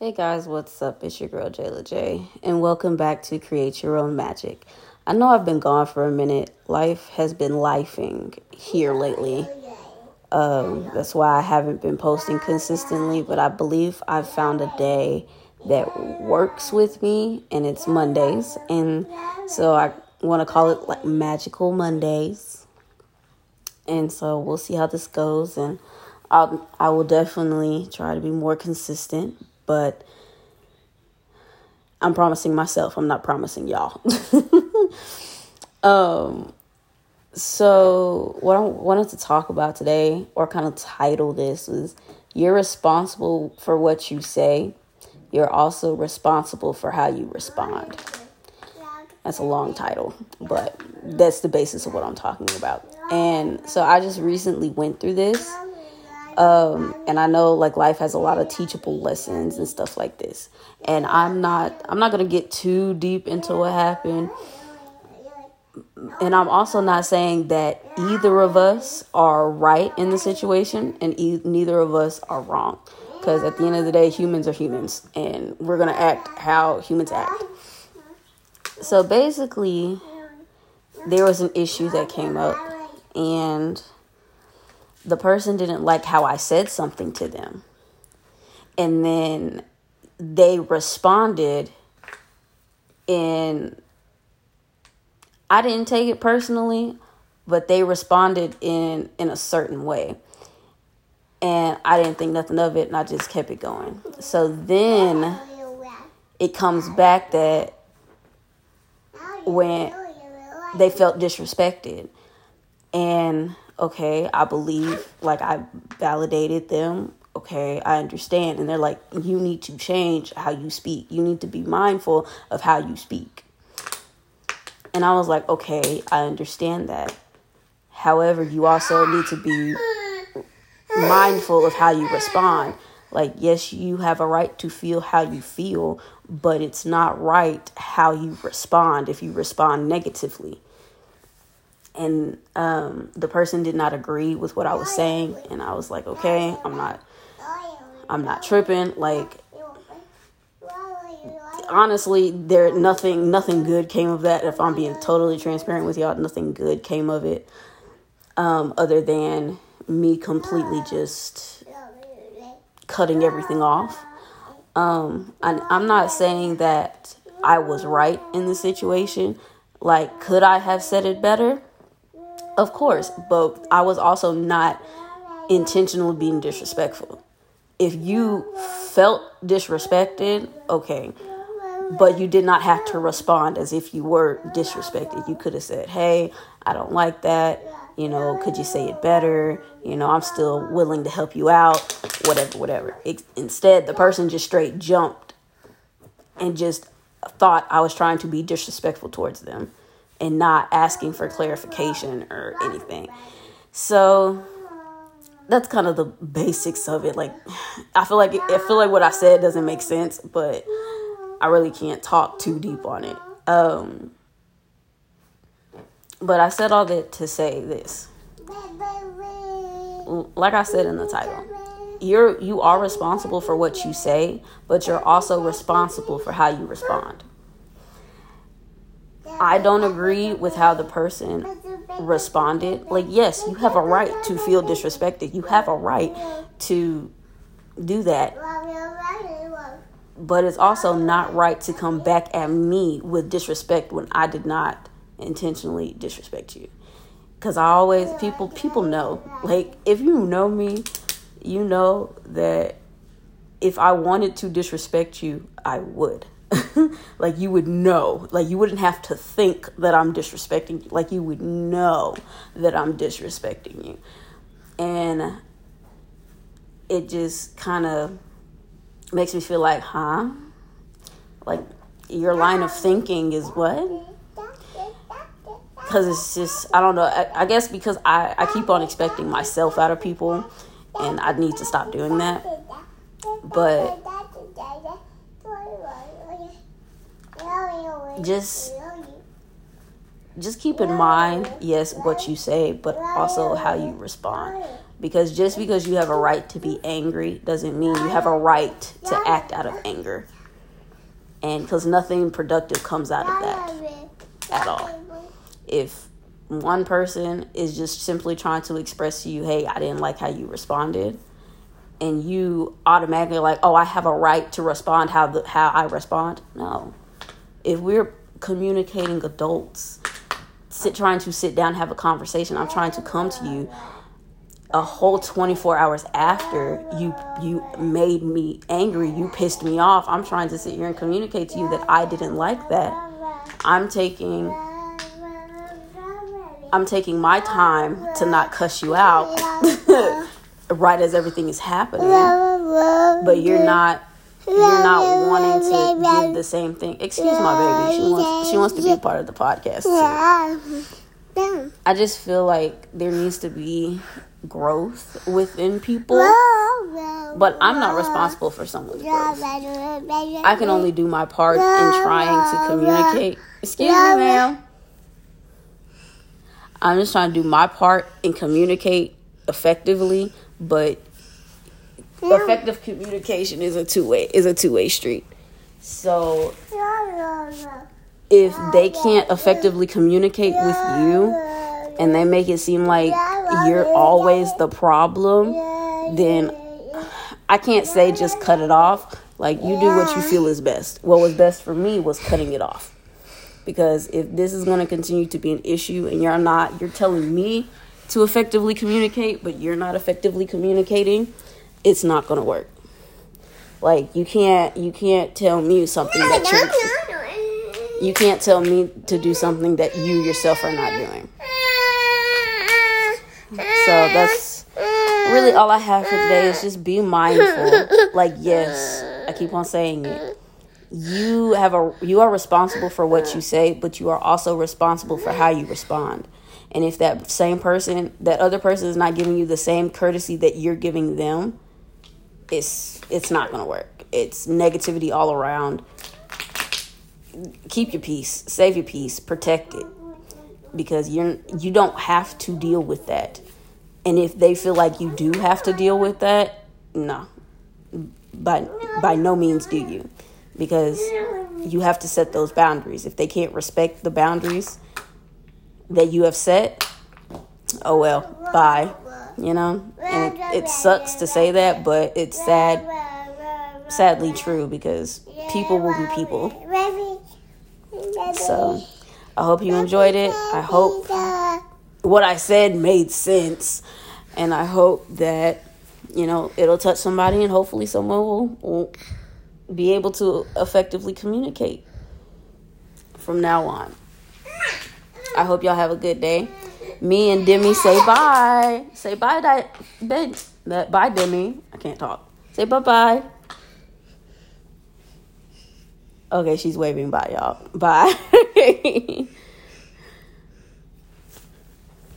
Hey guys, what's up? It's your girl Jayla J, and welcome back to Create Your Own Magic. I know I've been gone for a minute. Life has been lifing here lately. Um, that's why I haven't been posting consistently, but I believe I've found a day that works with me, and it's Mondays. And so I want to call it like Magical Mondays. And so we'll see how this goes, and I'll, I will definitely try to be more consistent but I'm promising myself, I'm not promising y'all. um so what I wanted to talk about today or kind of title this is you're responsible for what you say. You're also responsible for how you respond. That's a long title, but that's the basis of what I'm talking about. And so I just recently went through this um, and I know like life has a lot of teachable lessons and stuff like this. And I'm not I'm not gonna get too deep into what happened. And I'm also not saying that either of us are right in the situation and e- neither of us are wrong. Because at the end of the day, humans are humans and we're going to act how humans act. So basically, there was an issue that came up and the person didn't like how I said something to them. And then they responded in I didn't take it personally, but they responded in in a certain way. And I didn't think nothing of it and I just kept it going. So then it comes back that when they felt disrespected and okay, I believe, like I validated them. Okay, I understand. And they're like, you need to change how you speak. You need to be mindful of how you speak. And I was like, okay, I understand that. However, you also need to be mindful of how you respond. Like, yes, you have a right to feel how you feel, but it's not right how you respond if you respond negatively and um, the person did not agree with what I was saying, and I was like, okay, I'm not, I'm not tripping. Like, honestly, there nothing, nothing good came of that. If I'm being totally transparent with y'all, nothing good came of it, um, other than me completely just cutting everything off. Um, I'm not saying that I was right in the situation. Like, could I have said it better? Of course, but I was also not intentionally being disrespectful. If you felt disrespected, okay, but you did not have to respond as if you were disrespected. You could have said, Hey, I don't like that. You know, could you say it better? You know, I'm still willing to help you out, whatever, whatever. It, instead, the person just straight jumped and just thought I was trying to be disrespectful towards them and not asking for clarification or anything. So that's kind of the basics of it. Like I feel like I feel like what I said doesn't make sense, but I really can't talk too deep on it. Um but I said all that to say this. Like I said in the title, you're you are responsible for what you say, but you're also responsible for how you respond. I don't agree with how the person responded. Like, yes, you have a right to feel disrespected. You have a right to do that. But it's also not right to come back at me with disrespect when I did not intentionally disrespect you. Cuz I always people people know. Like if you know me, you know that if I wanted to disrespect you, I would. like you would know. Like you wouldn't have to think that i'm disrespecting you. Like you would know that i'm disrespecting you. And it just kind of makes me feel like huh? Like your line of thinking is what? Because it's just i don't know. I, I guess because I, I keep on expecting myself out of people and i need to stop doing that. But just just keep in mind yes what you say but also how you respond Because just because you have a right to be angry doesn't mean you have a right to act out of anger. And because nothing productive comes out of that at all. If one person is just simply trying to express to you, hey, I didn't like how you responded, and you automatically like, oh, I have a right to respond how the how I respond. No. If we're communicating adults, sit trying to sit down, have a conversation, I'm trying to come to you a whole 24 hours after you you made me angry you pissed me off i'm trying to sit here and communicate to you that i didn't like that. I'm taking i'm taking my time to not cuss you out right as everything is happening. But you're not you're not wanting to give the same thing excuse my baby she wants she wants to be a part of the podcast too. i just feel like there needs to be growth within people. But I'm not responsible for someone's growth. I can only do my part in trying to communicate. Excuse me, ma'am. I'm just trying to do my part and communicate effectively, but effective communication is a two way is a two way street. So if they can't effectively communicate with you and they make it seem like you're always the problem, then I can't say just cut it off. Like you do what you feel is best. What was best for me was cutting it off. Because if this is going to continue to be an issue and you're not, you're telling me to effectively communicate, but you're not effectively communicating, it's not going to work. Like you can't you can't tell me something that you're you can't tell me to do something that you yourself are not doing. So that's really all I have for today is just be mindful. Like yes, I keep on saying it. You have a you are responsible for what you say, but you are also responsible for how you respond. And if that same person, that other person is not giving you the same courtesy that you're giving them, it's it's not to work. It's negativity all around. Keep your peace, save your peace, protect it because you're you don't have to deal with that. And if they feel like you do have to deal with that, no. By by no means do you. Because you have to set those boundaries. If they can't respect the boundaries that you have set, oh well, bye. You know? And it, it sucks to say that, but it's sad sadly true because people will be people. So I hope you enjoyed it. I hope what I said made sense. And I hope that, you know, it'll touch somebody and hopefully someone will, will be able to effectively communicate from now on. I hope y'all have a good day. Me and Demi say bye. Say bye, di- bye, Demi. I can't talk. Say bye bye. Okay, she's waving bye, y'all. Bye.